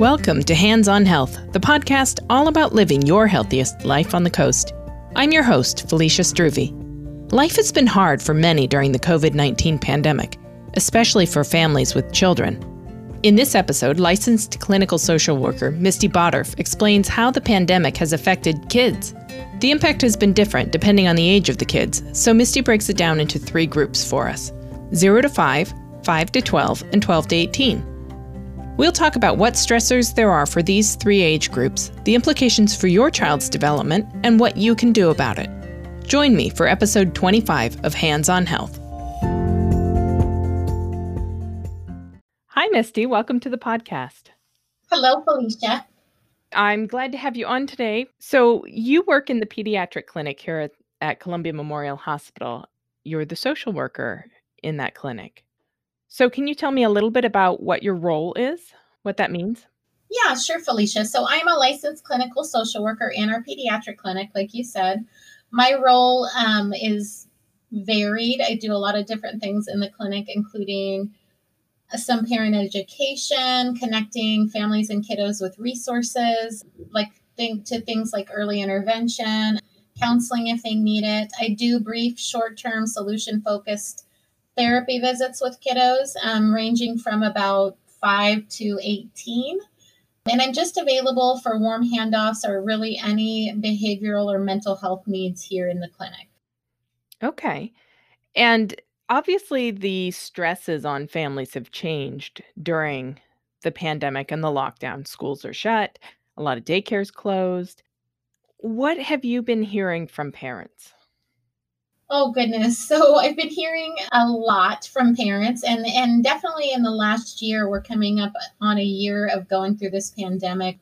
Welcome to Hands on Health, the podcast all about living your healthiest life on the coast. I'm your host, Felicia Struve. Life has been hard for many during the COVID 19 pandemic, especially for families with children. In this episode, licensed clinical social worker Misty Bottorff explains how the pandemic has affected kids. The impact has been different depending on the age of the kids, so Misty breaks it down into three groups for us 0 to 5, 5 to 12, and 12 to 18. We'll talk about what stressors there are for these three age groups, the implications for your child's development, and what you can do about it. Join me for episode 25 of Hands on Health. Hi, Misty. Welcome to the podcast. Hello, Felicia. I'm glad to have you on today. So, you work in the pediatric clinic here at, at Columbia Memorial Hospital. You're the social worker in that clinic. So, can you tell me a little bit about what your role is, what that means? Yeah, sure, Felicia. So, I'm a licensed clinical social worker in our pediatric clinic, like you said. My role um, is varied. I do a lot of different things in the clinic, including uh, some parent education, connecting families and kiddos with resources, like think to things like early intervention, counseling if they need it. I do brief, short term, solution focused therapy visits with kiddos, um, ranging from about 5 to 18. And I'm just available for warm handoffs or really any behavioral or mental health needs here in the clinic. Okay. And obviously, the stresses on families have changed during the pandemic and the lockdown. Schools are shut, a lot of daycares closed. What have you been hearing from parents? Oh goodness. So I've been hearing a lot from parents and and definitely in the last year we're coming up on a year of going through this pandemic.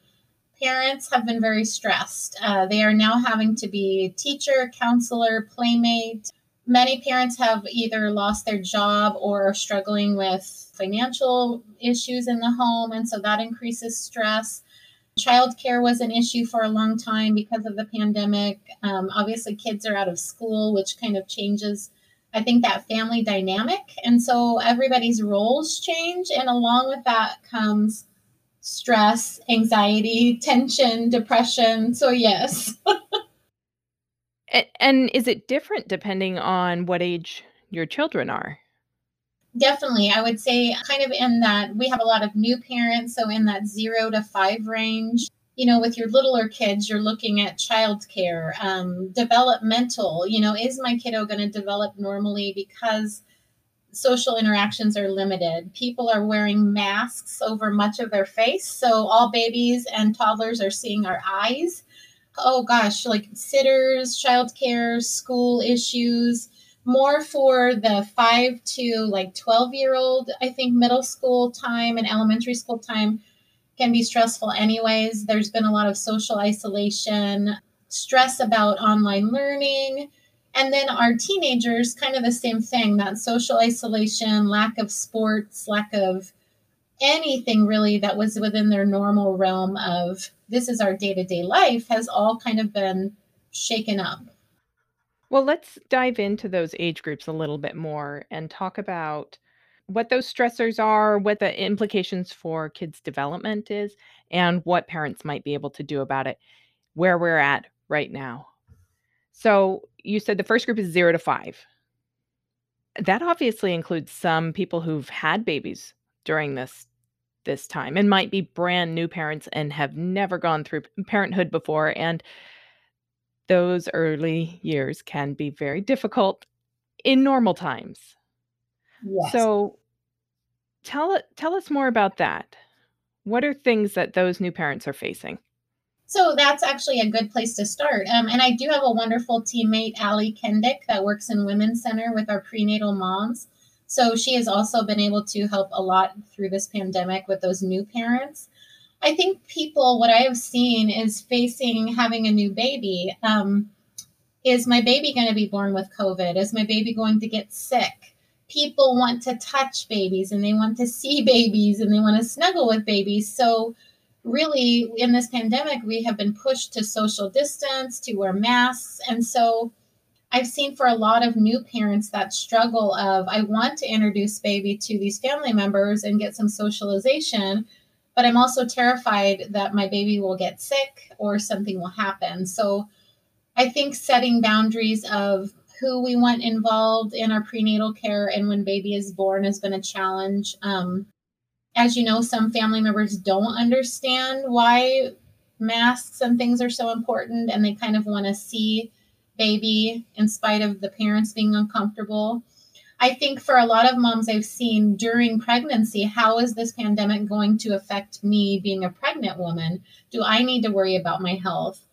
Parents have been very stressed. Uh, they are now having to be teacher, counselor, playmate. Many parents have either lost their job or are struggling with financial issues in the home, and so that increases stress. Childcare was an issue for a long time because of the pandemic. Um, obviously, kids are out of school, which kind of changes, I think, that family dynamic. And so everybody's roles change. And along with that comes stress, anxiety, tension, depression. So, yes. and is it different depending on what age your children are? Definitely. I would say, kind of in that we have a lot of new parents. So, in that zero to five range, you know, with your littler kids, you're looking at childcare, um, developmental. You know, is my kiddo going to develop normally because social interactions are limited? People are wearing masks over much of their face. So, all babies and toddlers are seeing our eyes. Oh gosh, like sitters, childcare, school issues more for the five to like 12 year old. I think middle school time and elementary school time can be stressful, anyways. There's been a lot of social isolation, stress about online learning. And then our teenagers, kind of the same thing that social isolation, lack of sports, lack of anything really that was within their normal realm of this is our day to day life has all kind of been shaken up. Well, let's dive into those age groups a little bit more and talk about what those stressors are, what the implications for kids' development is, and what parents might be able to do about it where we're at right now. So, you said the first group is 0 to 5. That obviously includes some people who've had babies during this this time and might be brand new parents and have never gone through parenthood before and those early years can be very difficult in normal times. Yes. So tell tell us more about that. What are things that those new parents are facing? So that's actually a good place to start. Um, and I do have a wonderful teammate, Ali Kendick, that works in Women's Center with our prenatal moms. So she has also been able to help a lot through this pandemic with those new parents. I think people, what I have seen is facing having a new baby. Um, is my baby going to be born with COVID? Is my baby going to get sick? People want to touch babies and they want to see babies and they want to snuggle with babies. So, really, in this pandemic, we have been pushed to social distance, to wear masks. And so, I've seen for a lot of new parents that struggle of I want to introduce baby to these family members and get some socialization, but I'm also terrified that my baby will get sick or something will happen. So I think setting boundaries of who we want involved in our prenatal care and when baby is born has been a challenge. Um, as you know, some family members don't understand why masks and things are so important, and they kind of want to see baby in spite of the parents being uncomfortable. I think for a lot of moms I've seen during pregnancy, how is this pandemic going to affect me being a pregnant woman? Do I need to worry about my health?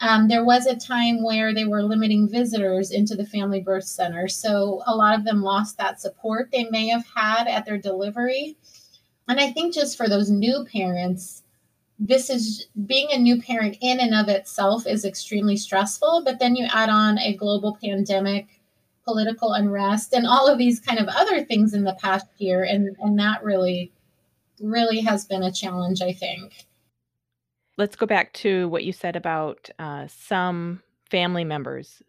Um, there was a time where they were limiting visitors into the family birth center. So a lot of them lost that support they may have had at their delivery. And I think just for those new parents, this is being a new parent in and of itself is extremely stressful. But then you add on a global pandemic, political unrest, and all of these kind of other things in the past year. And, and that really, really has been a challenge, I think. Let's go back to what you said about uh, some family members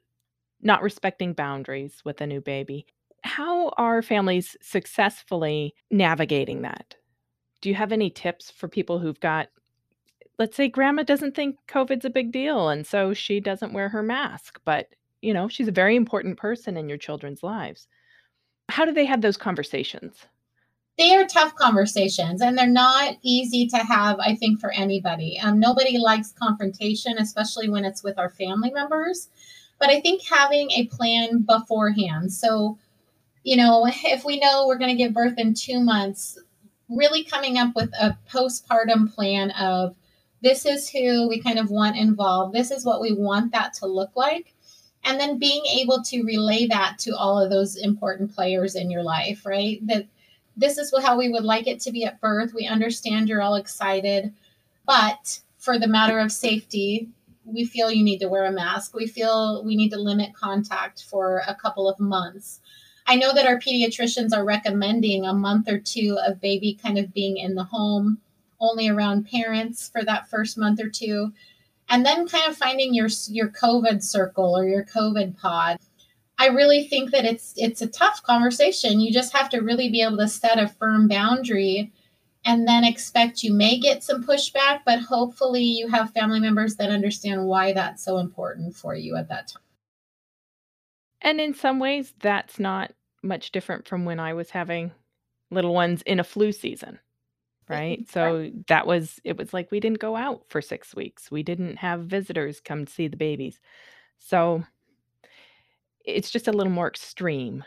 not respecting boundaries with a new baby. How are families successfully navigating that? Do you have any tips for people who've got, let's say, grandma doesn't think COVID's a big deal, and so she doesn't wear her mask, but you know, she's a very important person in your children's lives. How do they have those conversations? they are tough conversations and they're not easy to have i think for anybody um, nobody likes confrontation especially when it's with our family members but i think having a plan beforehand so you know if we know we're going to give birth in two months really coming up with a postpartum plan of this is who we kind of want involved this is what we want that to look like and then being able to relay that to all of those important players in your life right that this is how we would like it to be at birth. We understand you're all excited, but for the matter of safety, we feel you need to wear a mask. We feel we need to limit contact for a couple of months. I know that our pediatricians are recommending a month or two of baby kind of being in the home, only around parents for that first month or two. And then kind of finding your your COVID circle or your COVID pod I really think that it's it's a tough conversation. You just have to really be able to set a firm boundary and then expect you may get some pushback, but hopefully you have family members that understand why that's so important for you at that time. And in some ways that's not much different from when I was having little ones in a flu season. Right? So that was it was like we didn't go out for 6 weeks. We didn't have visitors come see the babies. So it's just a little more extreme.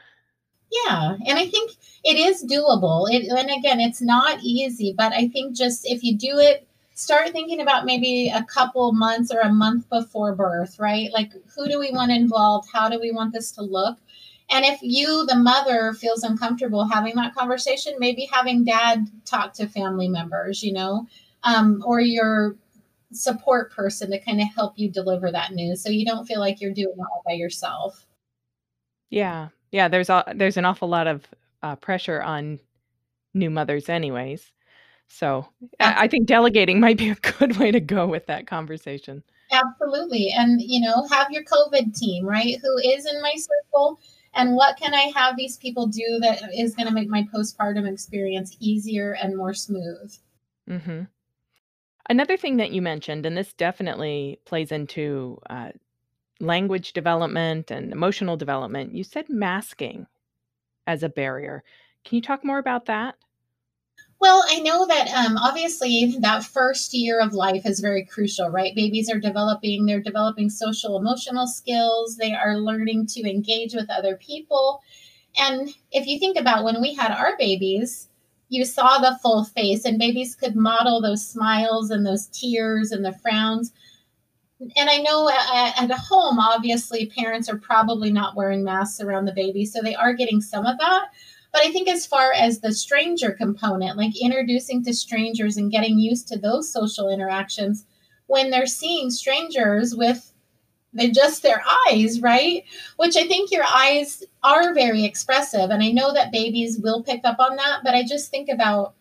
Yeah, and I think it is doable. It, and again, it's not easy, but I think just if you do it, start thinking about maybe a couple months or a month before birth, right? Like, who do we want involved? How do we want this to look? And if you, the mother, feels uncomfortable having that conversation, maybe having dad talk to family members, you know, um, or your support person to kind of help you deliver that news so you don't feel like you're doing it all by yourself. Yeah. Yeah, there's a there's an awful lot of, uh, pressure on new mothers anyways. So, I I think delegating might be a good way to go with that conversation. Absolutely, and, you know, have your COVID team, right? Who is in my circle, and what can I have these people do that is gonna make my postpartum experience easier and more smooth? Mhm. Another thing that you mentioned, and this definitely plays into, uh language development and emotional development, you said masking as a barrier. Can you talk more about that? Well, I know that um, obviously that first year of life is very crucial, right? Babies are developing, they're developing social emotional skills, they are learning to engage with other people. And if you think about when we had our babies, you saw the full face, and babies could model those smiles and those tears and the frowns and I know at, at home, obviously, parents are probably not wearing masks around the baby, so they are getting some of that. But I think as far as the stranger component, like introducing to strangers and getting used to those social interactions, when they're seeing strangers with they just their eyes, right? Which I think your eyes are very expressive. And I know that babies will pick up on that, but I just think about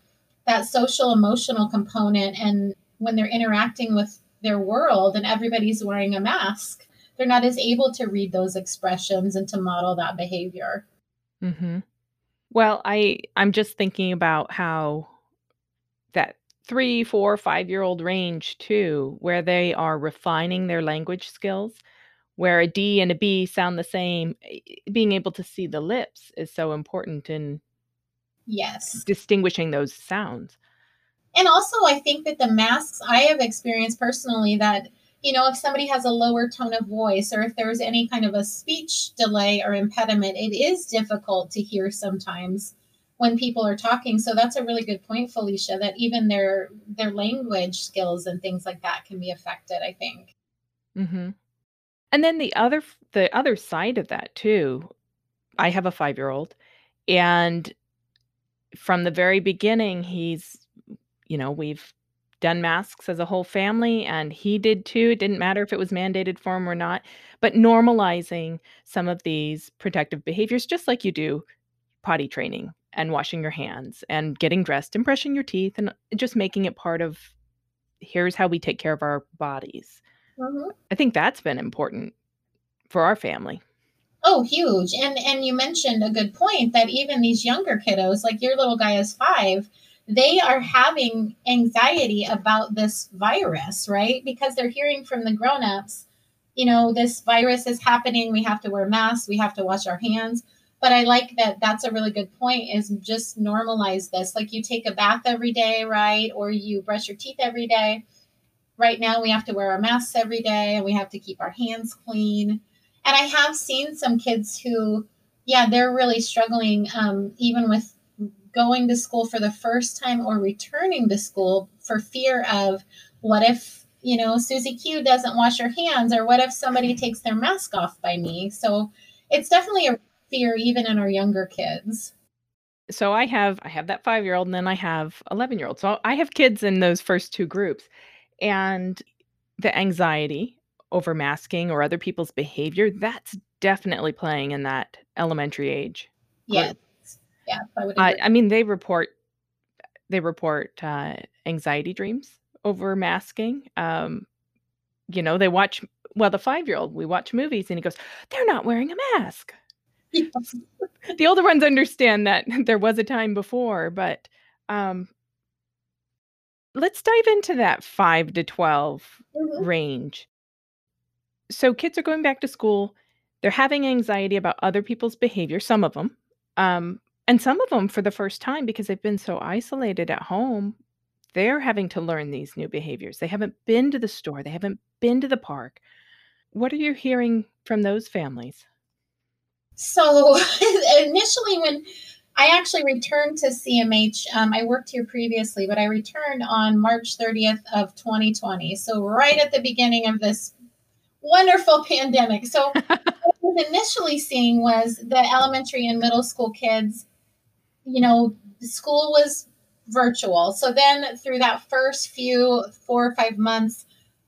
that social emotional component and when they're interacting with their world and everybody's wearing a mask, they're not as able to read those expressions and to model that behavior. Mm-hmm. Well, I I'm just thinking about how that three, four, five year old range too, where they are refining their language skills, where a D and a B sound the same. Eh, eh, being able to see the lips is so important in yes distinguishing those sounds. And also, I think that the masks I have experienced personally that you know, if somebody has a lower tone of voice or if there's any kind of a speech delay or impediment, it is difficult to hear sometimes when people are talking. So that's a really good point, Felicia, that even their their language skills and things like that can be affected, I think. hmm And then the other the other side of that too, I have a 5-year-old and from the very beginning he's you know, we've done masks as a whole family, and he did too. It didn't matter if it was mandated for him or not, but normalizing some of these protective behaviors, just like you do potty training and washing your hands and getting dressed and brushing your teeth and just making it part of here's how we take care of our bodies. Mhm. I think that's been important for our family. Oh, huge. And and you mentioned a good point that even these younger kiddos, like your little guy is 5, they are having anxiety about this virus, right? Because they're hearing from the grown-ups, you know, this virus is happening, we have to wear masks, we have to wash our hands. But I like that that's a really good point is just normalize this. Like you take a bath every day, right? Or you brush your teeth every day. Right now we have to wear our masks every day and we have to keep our hands clean. And I have seen some kids who, yeah, they're really struggling um, even with going to school for the first time or returning to school for fear of what if you know Susie Q doesn't wash her hands or what if somebody takes their mask off by me. So it's definitely a fear even in our younger kids. So I have I have that 5-year-old and then I have 11-year-old. So I have kids in those first two groups. And the anxiety over masking or other people's behavior, that's definitely playing in that elementary age Yes. Yeah, I would I agree. I mean, they report they report, uh, anxiety dreams over masking. Um, you know, they watch well, the 5-year-old, we watch movies and he goes, "They're not wearing a mask." Yes. The older ones understand that there was a time before, but, um let's dive into that 5 to 12 Mhm. range. So kids are going back to school, they're having anxiety about other people's behavior, some of them, um, and some of them for the first time because they've been so isolated at home, they're having to learn these new behaviors. They haven't been to the store, they haven't been to the park. What are you hearing from those families? So initially, when I actually returned to CMH, um, I worked here previously, but I returned on March 30th of 2020. So right at the beginning of this wonderful pandemic. So what I was initially seeing was the elementary and middle school kids, you know, school was virtual. So then through that first few four or five months,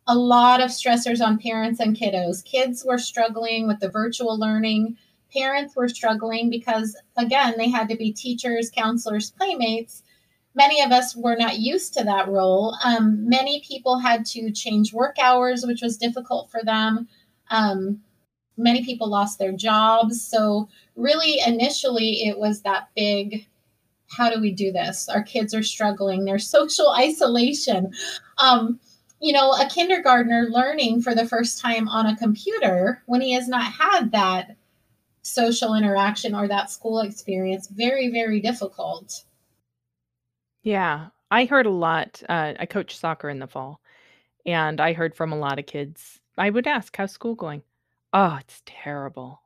a lot of stressors on parents and kiddos. Kids were struggling with the virtual learning. Parents were struggling because, again, they had to be teachers, counselors, playmates. Many of us were not used to that role. Um, many people had to change work hours, which was difficult for them. Um, many people lost their jobs. So, really, initially, it was that big how do we do this? Our kids are struggling. There's social isolation. Um, you know, a kindergartner learning for the first time on a computer when he has not had that social interaction or that school experience, very, very difficult. Yeah, I heard a lot, uh, I coach soccer in the fall, and I heard from a lot of kids. I would ask, "How's school going?" "Oh, it's terrible."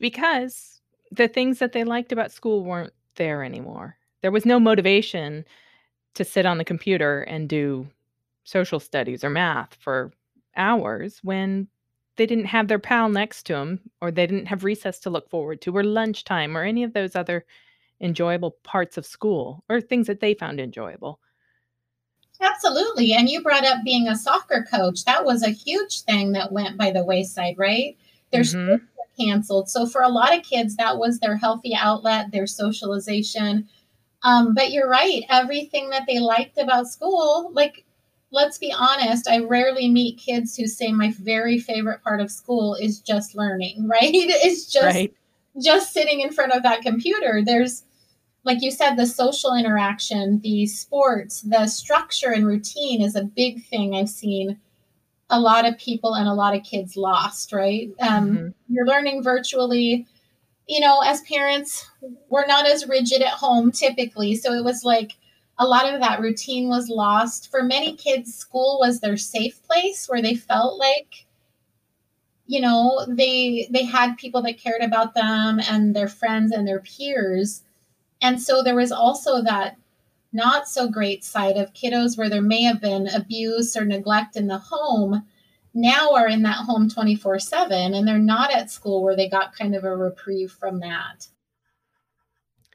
Because the things that they liked about school weren't there anymore. There was no motivation to sit on the computer and do social studies or math for hours when they didn't have their pal next to them, or they didn't have recess to look forward to, or lunchtime, or any of those other enjoyable parts of school, or things that they found enjoyable. Absolutely. And you brought up being a soccer coach. That was a huge thing that went by the wayside, right? There's Mhm. canceled. So for a lot of kids, that was their healthy outlet, their socialization. Um, but you're right. Everything that they liked about school, like, let's be honest, I rarely meet kids who say my very favorite part of school is just learning, right? It's just Right. just sitting in front of that computer. There's like you said, the social interaction, the sports, the structure and routine is a big thing I've seen a lot of people and a lot of kids lost, right? Um, mm-hmm. You're learning virtually. You know, as parents, we're not as rigid at home typically. So it was like a lot of that routine was lost. For many kids, school was their safe place where they felt like, you know, they they had people that cared about them and their friends and their peers. And so there was also that not so great side of kiddos where there may have been abuse or neglect in the home now are in that home 24 7 and they're not at school where they got kind of a reprieve from that.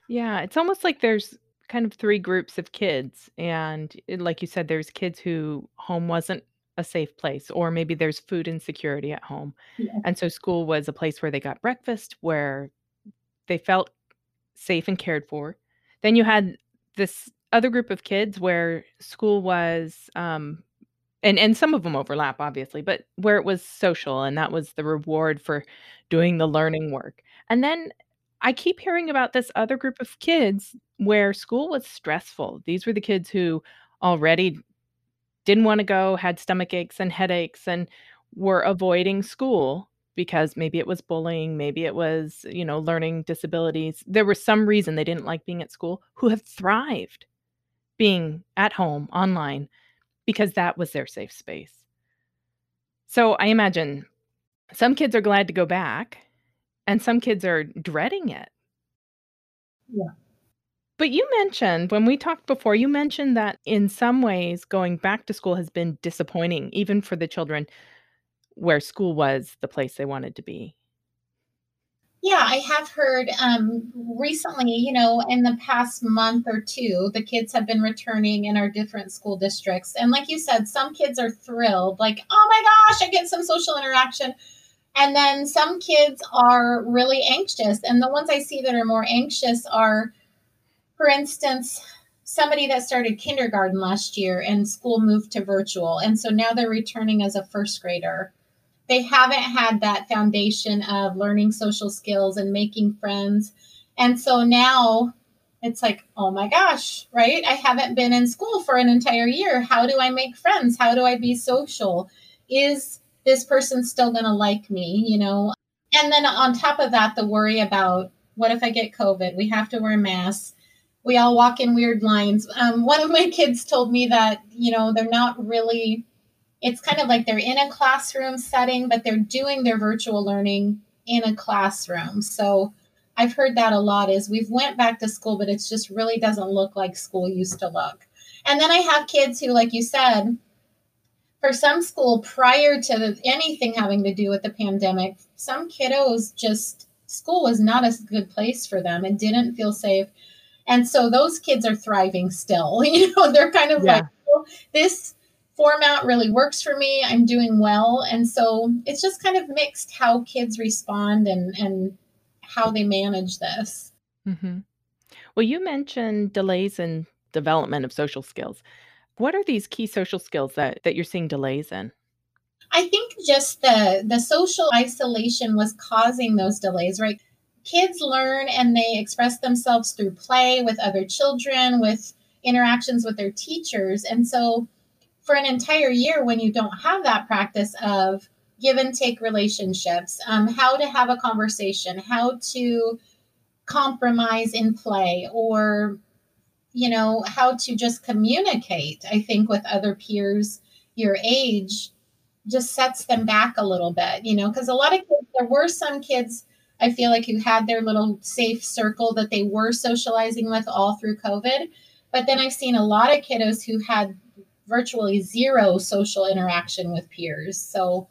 Yeah, it's almost like there's kind of three groups of kids. And eh, like you said, there's kids who home wasn't a safe place, or maybe there's food insecurity at home. Yeah. And so school was a place where they got breakfast, where they felt safe and cared for. Then you had this other group of kids where school was um and and some of them overlap obviously but where it was social and that was the reward for doing the learning work. And then i keep hearing about this other group of kids where school was stressful. These were the kids who already didn't want to go had stomach aches and headaches and were avoiding school because maybe it was bullying maybe it was you know learning disabilities there was some reason they didn't like being at school who have thrived being at home online because that was their safe space. So I imagine some kids are glad to go back and some kids are dreading it. Yeah. But you mentioned when we talked before, you mentioned that in some ways going back to school has been disappointing, even for the children where school was the place they wanted to be. Yeah, I have heard um, recently, you know, in the past month or two, the kids have been returning in our different school districts. And like you said, some kids are thrilled, like, oh my gosh, I get some social interaction. And then some kids are really anxious. And the ones I see that are more anxious are, for instance, somebody that started kindergarten last year and school moved to virtual. And so now they're returning as a first grader they haven't had that foundation of learning social skills and making friends. And so now it's like, oh my gosh, right? I haven't been in school for an entire year. How do I make friends? How do I be social? Is this person still going to like me? You know? And then on top of that, the worry about what if I get COVID? We have to wear masks. We all walk in weird lines. Um, one of my kids told me that, you know, they're not really it's kind of like they're in a classroom setting, but they're doing their virtual learning in a classroom. So I've heard that a lot is we've went back to school, but it just really doesn't look like school used to look. And then I have kids who, like you said, for some school prior to anything having to do with the pandemic, some kiddos just school was not a good place for them and didn't feel safe. And so those kids are thriving still. You know, they're kind of yeah. like, well, this format really works for me. I'm doing well. And so it's just kind of mixed how kids respond and, and how they manage this. Mm-hmm. Well, you mentioned delays in development of social skills. What are these key social skills that, that you're seeing delays in? I think just the the social isolation was causing those delays, right? Kids learn and they express themselves through play with other children, with interactions with their teachers. And so for an entire year when you don't have that practice of give and take relationships, um, how to have a conversation, how to compromise in play, or you know how to just communicate. I think with other peers your age just sets them back a little bit, you know, because a lot of kids, there were some kids I feel like who had their little safe circle that they were socializing with all through COVID. But then I've seen a lot of kiddos who had virtually zero social interaction with peers. So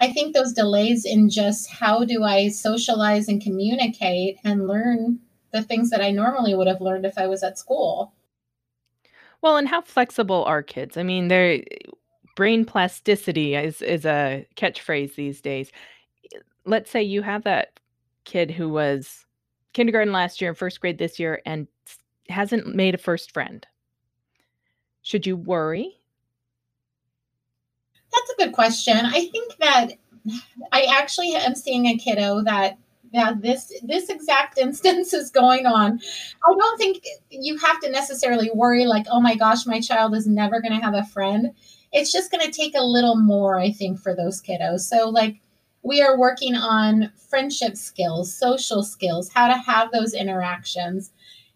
I think those delays in just how do I socialize and communicate and learn the things that I normally would have learned if I was at school. Well, and how flexible are kids? I mean, their brain plasticity is is a catchphrase these days. Let's say you have that kid who was kindergarten last year and first grade this year and hasn't made a first friend. Should you worry? That's a good question. I think that I actually am seeing a kiddo that that this this exact instance is going on i don't think you have to necessarily worry like oh my gosh my child is never going to have a friend it's just going to take a little more i think for those kiddos so like we are working on friendship skills social skills how to have those interactions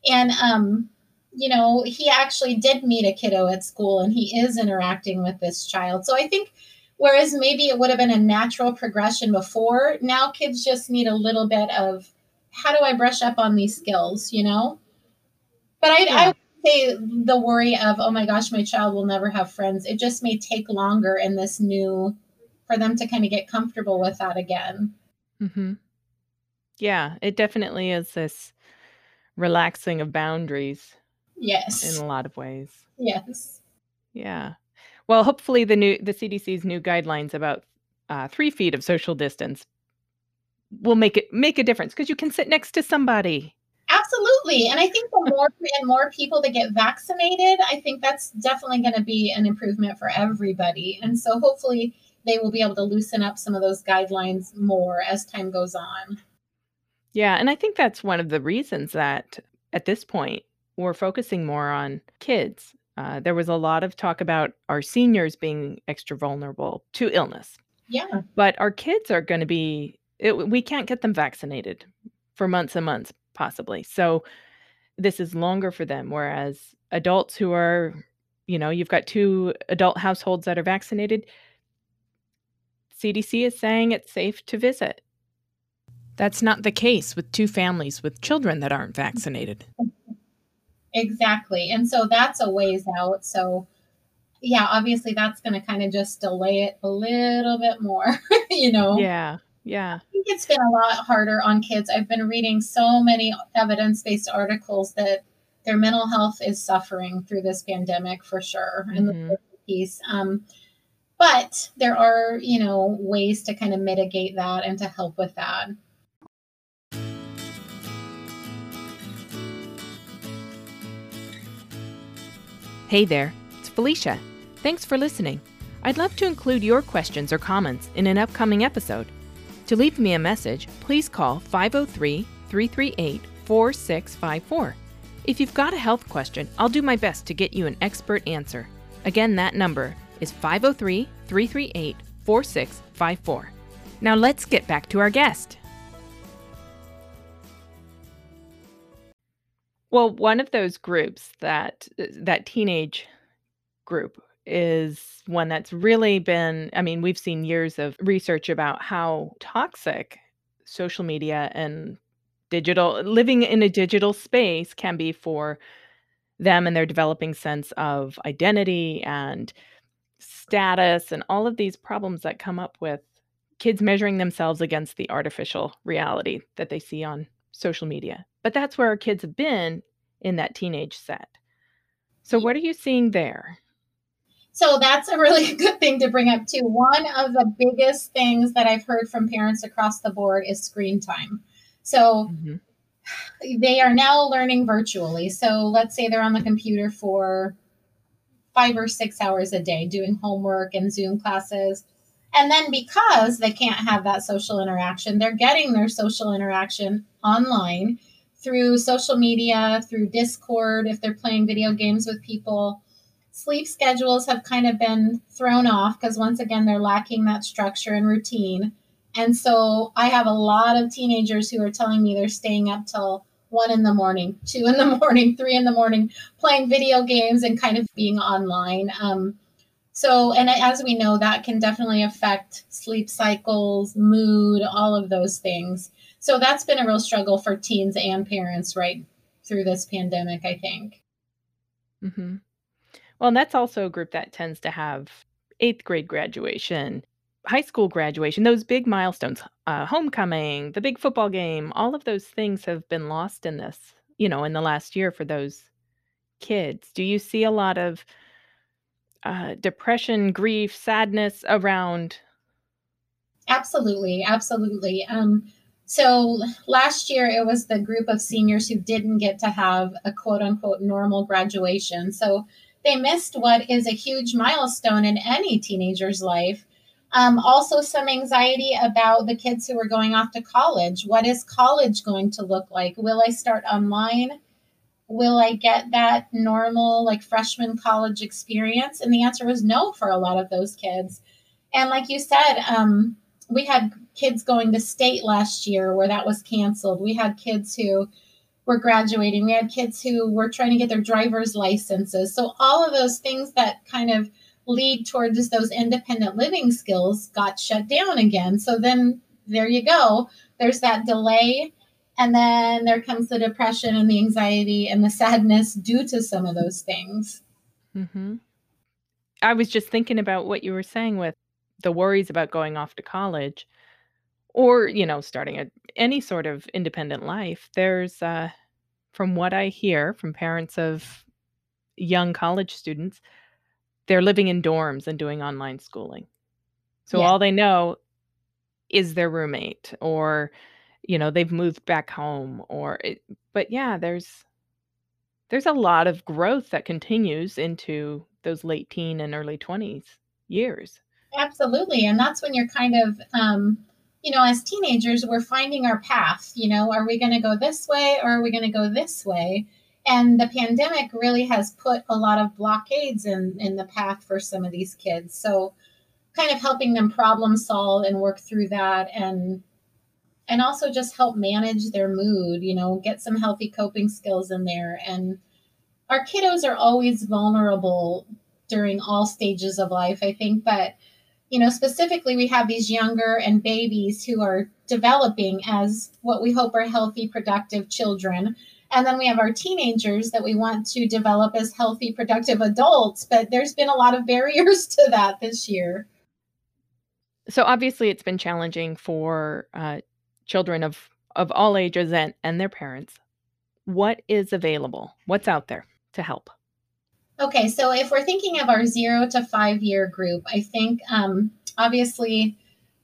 and um you know he actually did meet a kiddo at school and he is interacting with this child so i think Whereas maybe it would have been a natural progression before. Now kids just need a little bit of how do I brush up on these skills, you know? But I, yeah. I would say the worry of, oh my gosh, my child will never have friends. It just may take longer in this new, for them to kind of get comfortable with that again. Mm-hmm. Yeah, it definitely is this relaxing of boundaries. Yes. In a lot of ways. Yes. Yeah. Well, hopefully the new the CDC's new guidelines about uh, three feet of social distance will make it make a difference because you can sit next to somebody. Absolutely, and I think the more and more people that get vaccinated, I think that's definitely going to be an improvement for everybody. And so hopefully they will be able to loosen up some of those guidelines more as time goes on. Yeah, and I think that's one of the reasons that at this point we're focusing more on kids uh, there was a lot of talk about our seniors being extra vulnerable to illness. Yeah. But our kids are going to be, it, we can't get them vaccinated for months and months, possibly. So this is longer for them. Whereas adults who are, you know, you've got two adult households that are vaccinated, CDC is saying it's safe to visit. That's not the case with two families with children that aren't vaccinated. Exactly. And so that's a ways out. So, yeah, obviously that's going to kind of just delay it a little bit more, you know? Yeah. Yeah. I think it's been a lot harder on kids. I've been reading so many evidence based articles that their mental health is suffering through this pandemic for sure. Mm-hmm. And the mm-hmm. piece. Um, but there are, you know, ways to kind of mitigate that and to help with that. Hey there, it's Felicia. Thanks for listening. I'd love to include your questions or comments in an upcoming episode. To leave me a message, please call 503 338 4654. If you've got a health question, I'll do my best to get you an expert answer. Again, that number is 503 338 4654. Now let's get back to our guest. Well, one of those groups that uh, that teenage group is one that's really been I mean, we've seen years of research about how toxic social media and digital living in a digital space can be for them and their developing sense of identity and status and all of these problems that come up with kids measuring themselves against the artificial reality that they see on social media. But that's where our kids have been in that teenage set. So, what are you seeing there? So, that's a really good thing to bring up, too. One of the biggest things that I've heard from parents across the board is screen time. So, mm-hmm. they are now learning virtually. So, let's say they're on the computer for five or six hours a day doing homework and Zoom classes. And then because they can't have that social interaction, they're getting their social interaction online through social media, through Discord, if they're playing video games with people. Sleep schedules have kind of been thrown off because, once again, they're lacking that structure and routine. And so I have a lot of teenagers who are telling me they're staying up till one in the morning, two in the morning, three in the morning, playing video games and kind of being online. Um, so, and as we know, that can definitely affect sleep cycles, mood, all of those things. So that's been a real struggle for teens and parents right through this pandemic, I think. Mm-hmm. Well, and that's also a group that tends to have eighth grade graduation, high school graduation, those big milestones, uh, homecoming, the big football game, all of those things have been lost in this, you know, in the last year for those kids. Do you see a lot of uh, depression, grief, sadness around? Absolutely, absolutely. Um, so last year it was the group of seniors who didn't get to have a quote unquote normal graduation. So they missed what is a huge milestone in any teenager's life. Um, also, some anxiety about the kids who are going off to college. What is college going to look like? Will I start online? Will I get that normal, like freshman college experience? And the answer was no for a lot of those kids. And like you said, um, we had kids going to state last year where that was canceled. We had kids who were graduating. We had kids who were trying to get their driver's licenses. So all of those things that kind of lead towards those independent living skills got shut down again. So then there you go. There's that delay. And then there comes the depression and the anxiety and the sadness due to some of those things. Mm-hmm. I was just thinking about what you were saying with the worries about going off to college or you know starting a, any sort of independent life there's uh, from what i hear from parents of young college students they're living in dorms and doing online schooling so yeah. all they know is their roommate or you know they've moved back home or it, but yeah there's there's a lot of growth that continues into those late teen and early 20s years Absolutely. And that's when you're kind of, um, you know, as teenagers, we're finding our path. You know, are we going to go this way or are we going to go this way? And the pandemic really has put a lot of blockades in, in the path for some of these kids. So, kind of helping them problem solve and work through that and and also just help manage their mood you know get some healthy coping skills in there and our kiddos are always vulnerable during all stages of life i think but you know, specifically, we have these younger and babies who are developing as what we hope are healthy, productive children. And then we have our teenagers that we want to develop as healthy, productive adults. But there's been a lot of barriers to that this year. So obviously, it's been challenging for uh, children of of all ages and and their parents. What is available? What's out there to help? Okay, so if we're thinking of our zero to five year group, I think um, obviously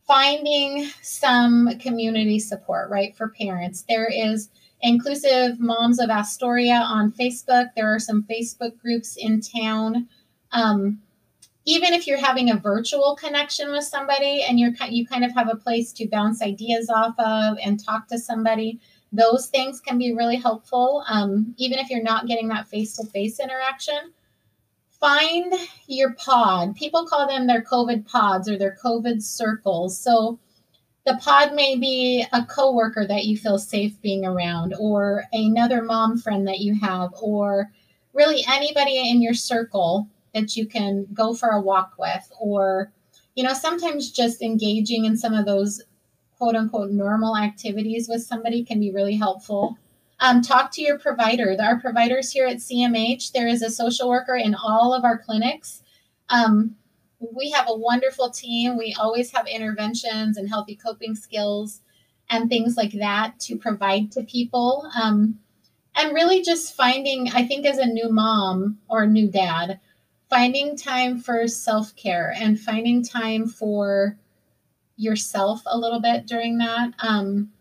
finding some community support, right, for parents. There is Inclusive Moms of Astoria on Facebook. There are some Facebook groups in town. Um, even if you're having a virtual connection with somebody and you're you kind of have a place to bounce ideas off of and talk to somebody, those things can be really helpful. Um, even if you're not getting that face to face interaction find your pod. People call them their COVID pods or their COVID circles. So the pod may be a coworker that you feel safe being around, or another mom friend that you have, or really anybody in your circle that you can go for a walk with, or you know, sometimes just engaging in some of those quote unquote normal activities with somebody can be really helpful. Um, talk to your provider. Our providers here at CMH, there is a social worker in all of our clinics. Um, we have a wonderful team. We always have interventions and healthy coping skills and things like that to provide to people. Um, and really just finding, I think, as a new mom or a new dad, finding time for self care and finding time for yourself a little bit during that. Um,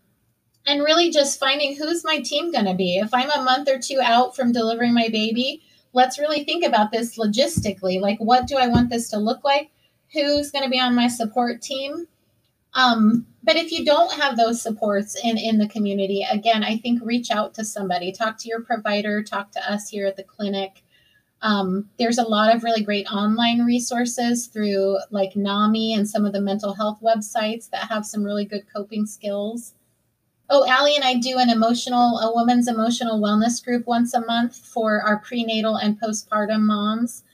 and really just finding who's my team going to be. If I'm a month or two out from delivering my baby, let's really think about this logistically. Like, what do I want this to look like? Who's going to be on my support team? Um, but if you don't have those supports in, in the community, again, I think reach out to somebody, talk to your provider, talk to us here at the clinic. Um, there's a lot of really great online resources through like NAMI and some of the mental health websites that have some really good coping skills. Oh, Allie and I do an emotional, a woman's emotional wellness group once a month for our prenatal and postpartum moms.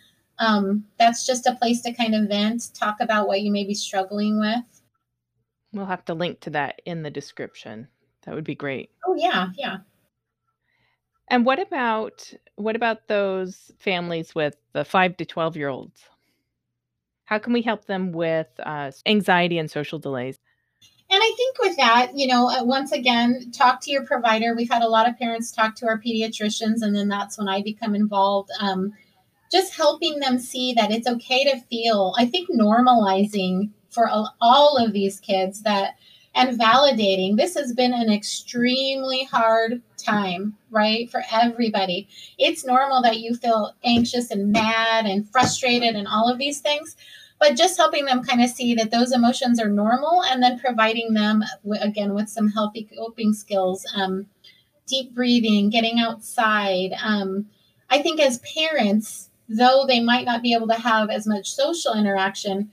Um, that's just a place to kind of vent, talk about what you may be struggling with. We'll have to link to that in the description. That would be great. Oh yeah, yeah. And what about what about those families with the five to twelve year olds? How can we help them with uh, anxiety and social delays? And I think with that, you know, uh, once again, talk to your provider. We've had a lot of parents talk to our pediatricians, and then that's when I become involved. Um, just helping them see that it's okay to feel, I think normalizing for all of these kids that and validating this has been an extremely hard time right for everybody. It's normal that you feel anxious and mad and frustrated and all of these things but just helping them kind of see that those emotions are normal and then providing them again with some healthy coping skills um, deep breathing getting outside um, i think as parents though they might not be able to have as much social interaction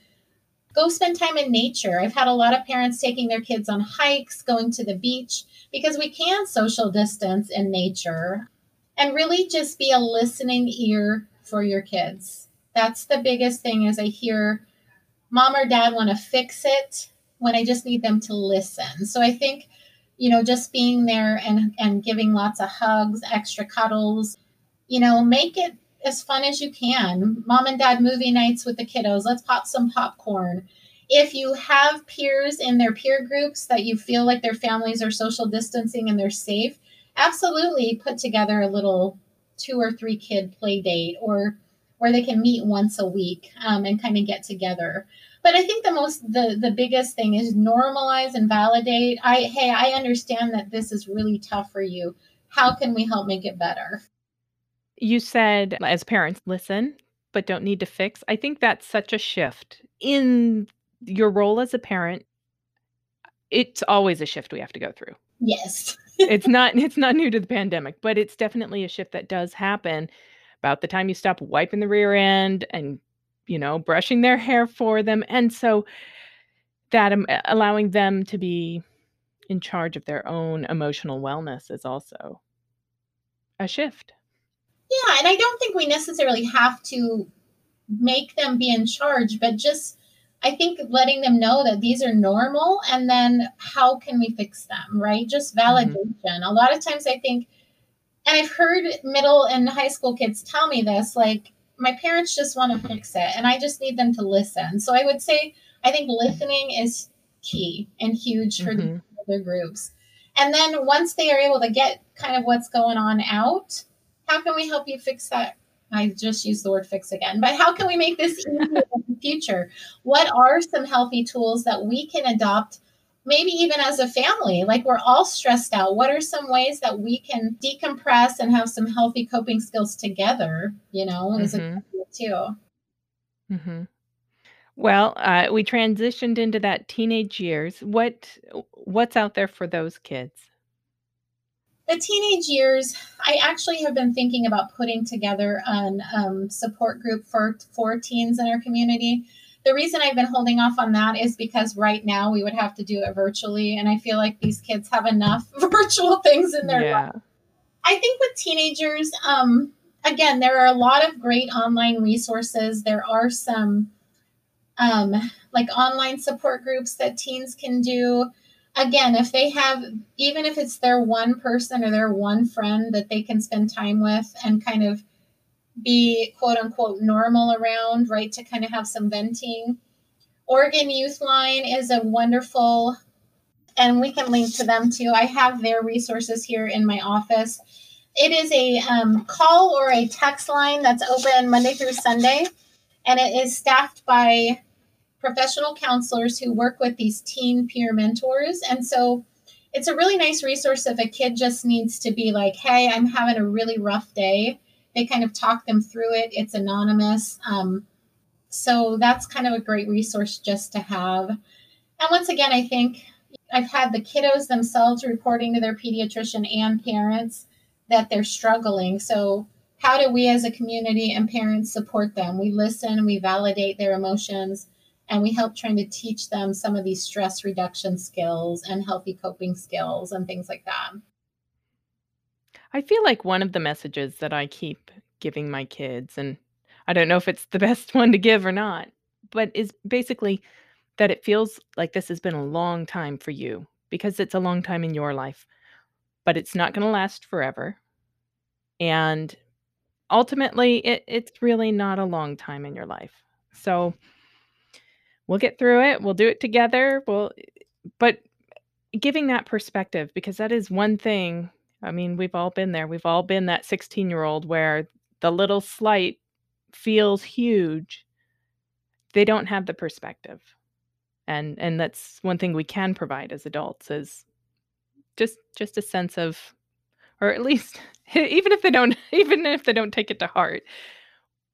go spend time in nature i've had a lot of parents taking their kids on hikes going to the beach because we can social distance in nature and really just be a listening ear for your kids that's the biggest thing is I hear mom or dad want to fix it when I just need them to listen. So I think, you know, just being there and and giving lots of hugs, extra cuddles, you know, make it as fun as you can. Mom and dad movie nights with the kiddos. Let's pop some popcorn. If you have peers in their peer groups that you feel like their families are social distancing and they're safe, absolutely put together a little two or three kid play date or where they can meet once a week um, and kind of get together. But I think the most the the biggest thing is normalize and validate. I hey, I understand that this is really tough for you. How can we help make it better? You said as parents, listen, but don't need to fix. I think that's such a shift in your role as a parent. It's always a shift we have to go through. Yes. it's not it's not new to the pandemic, but it's definitely a shift that does happen about the time you stop wiping the rear end and you know brushing their hair for them and so that um, allowing them to be in charge of their own emotional wellness is also a shift yeah and i don't think we necessarily have to make them be in charge but just i think letting them know that these are normal and then how can we fix them right just mm-hmm. validation mm-hmm. a lot of times i think and I've heard middle and high school kids tell me this like, my parents just want to fix it and I just need them to listen. So I would say, I think listening is key and huge for mm-hmm. the other groups. And then once they are able to get kind of what's going on out, how can we help you fix that? I just used the word fix again, but how can we make this easier in the future? What are some healthy tools that we can adopt maybe even as a family, like we're all stressed out. What are some ways that we can decompress and have some healthy coping skills together, you know, mm-hmm. as a too? Mm-hmm. Well, uh, we transitioned into that teenage years. What what's out there for those kids? The teenage years, I actually have been thinking about putting together an um, support group for for teens in our community the reason I've been holding off on that is because right now we would have to do it virtually. And I feel like these kids have enough virtual things in their yeah. life. I think with teenagers, um, again, there are a lot of great online resources. There are some um, like online support groups that teens can do. Again, if they have, even if it's their one person or their one friend that they can spend time with and kind of be quote unquote normal around, right? To kind of have some venting. Oregon Youth Line is a wonderful, and we can link to them too. I have their resources here in my office. It is a um, call or a text line that's open Monday through Sunday, and it is staffed by professional counselors who work with these teen peer mentors. And so it's a really nice resource if a kid just needs to be like, hey, I'm having a really rough day they kind of talk them through it. It's anonymous. Um, so that's kind of a great resource just to have. And once again, I think I've had the kiddos themselves reporting to their pediatrician and parents that they're struggling. So, how do we as a community and parents support them? We listen, we validate their emotions, and we help trying to teach them some of these stress reduction skills and healthy coping skills and things like that. I feel like one of the messages that I keep giving my kids, and I don't know if it's the best one to give or not, but is basically that it feels like this has been a long time for you because it's a long time in your life, but it's not going to last forever. And ultimately, it, it's really not a long time in your life. So we'll get through it. We'll do it together. We'll, but giving that perspective, because that is one thing I mean, we've all been there. We've all been that 16 year old where the little slight feels huge. They don't have the perspective. And and that's one thing we can provide as adults is just just a sense of or at least even if they don't even if they don't take it to heart,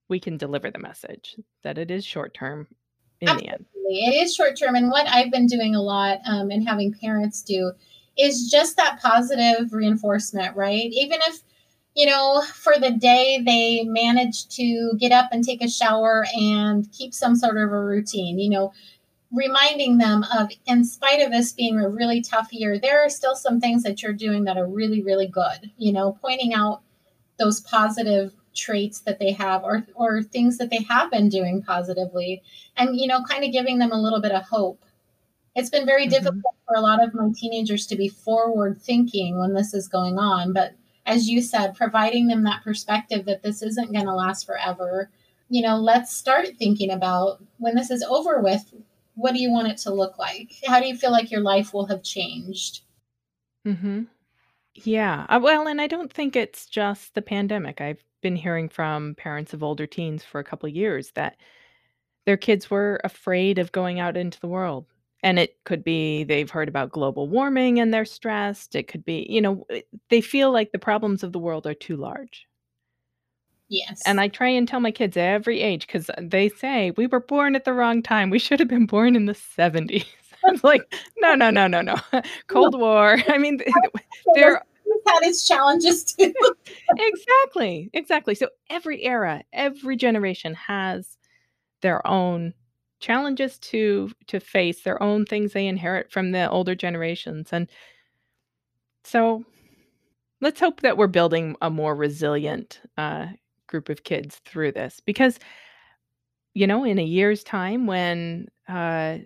we can deliver the message that it is short term in Absolutely. the end. It is short term. And what I've been doing a lot um, and having parents do is just that positive reinforcement, right? Even if, you know, for the day they manage to get up and take a shower and keep some sort of a routine, you know, reminding them of, in spite of this being a really tough year, there are still some things that you're doing that are really, really good, you know, pointing out those positive traits that they have or or things that they have been doing positively and you know kind of giving them a little bit of hope. It's been very mm-hmm. difficult for a lot of my teenagers to be forward thinking when this is going on but as you said providing them that perspective that this isn't going to last forever you know let's start thinking about when this is over with what do you want it to look like? How do you feel like your life will have changed? Mhm yeah. Uh, well, and I don't think it's just the pandemic. I've been hearing from parents of older teens for a couple of years that their kids were afraid of going out into the world. And it could be they've heard about global warming and they're stressed. It could be, you know, they feel like the problems of the world are too large. Yes. And I try and tell my kids every age because they say we were born at the wrong time. We should have been born in the 70s. It's like, no, no, no, no, no. Cold War. I mean, there had its challenges too. exactly. Exactly. So every era, every generation has their own challenges to to face, their own things they inherit from the older generations. And so let's hope that we're building a more resilient uh, group of kids through this because you know in a year's time when uh,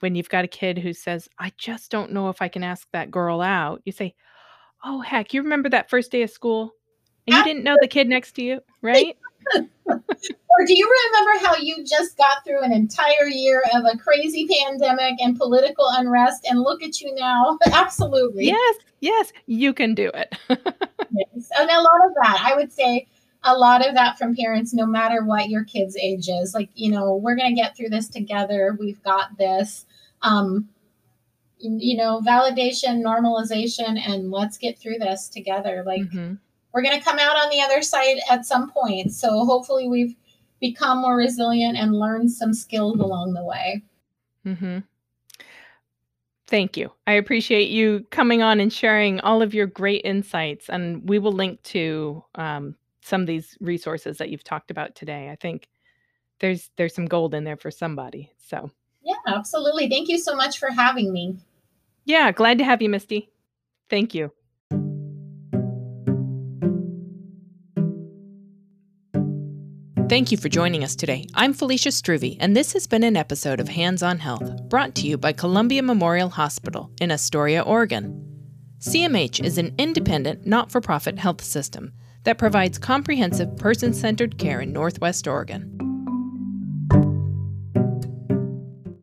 when you've got a kid who says, I just don't know if I can ask that girl out, you say, Oh, heck, you remember that first day of school? And you didn't know the kid next to you, right? or do you remember how you just got through an entire year of a crazy pandemic and political unrest and look at you now? Absolutely. Yes, yes, you can do it. yes. And a lot of that, I would say, a lot of that from parents, no matter what your kid's age is. Like, you know, we're going to get through this together. We've got this. Um, you know, validation, normalization, and let's get through this together. Like, mm-hmm. we're going to come out on the other side at some point. So, hopefully, we've become more resilient and learned some skills along the way. Mm-hmm. Thank you. I appreciate you coming on and sharing all of your great insights. And we will link to um, some of these resources that you've talked about today. I think there's there's some gold in there for somebody. So yeah, absolutely. Thank you so much for having me. Yeah, glad to have you, Misty. Thank you. Thank you for joining us today. I'm Felicia Struve, and this has been an episode of Hands on Health, brought to you by Columbia Memorial Hospital in Astoria, Oregon. CMH is an independent, not for profit health system that provides comprehensive, person centered care in Northwest Oregon.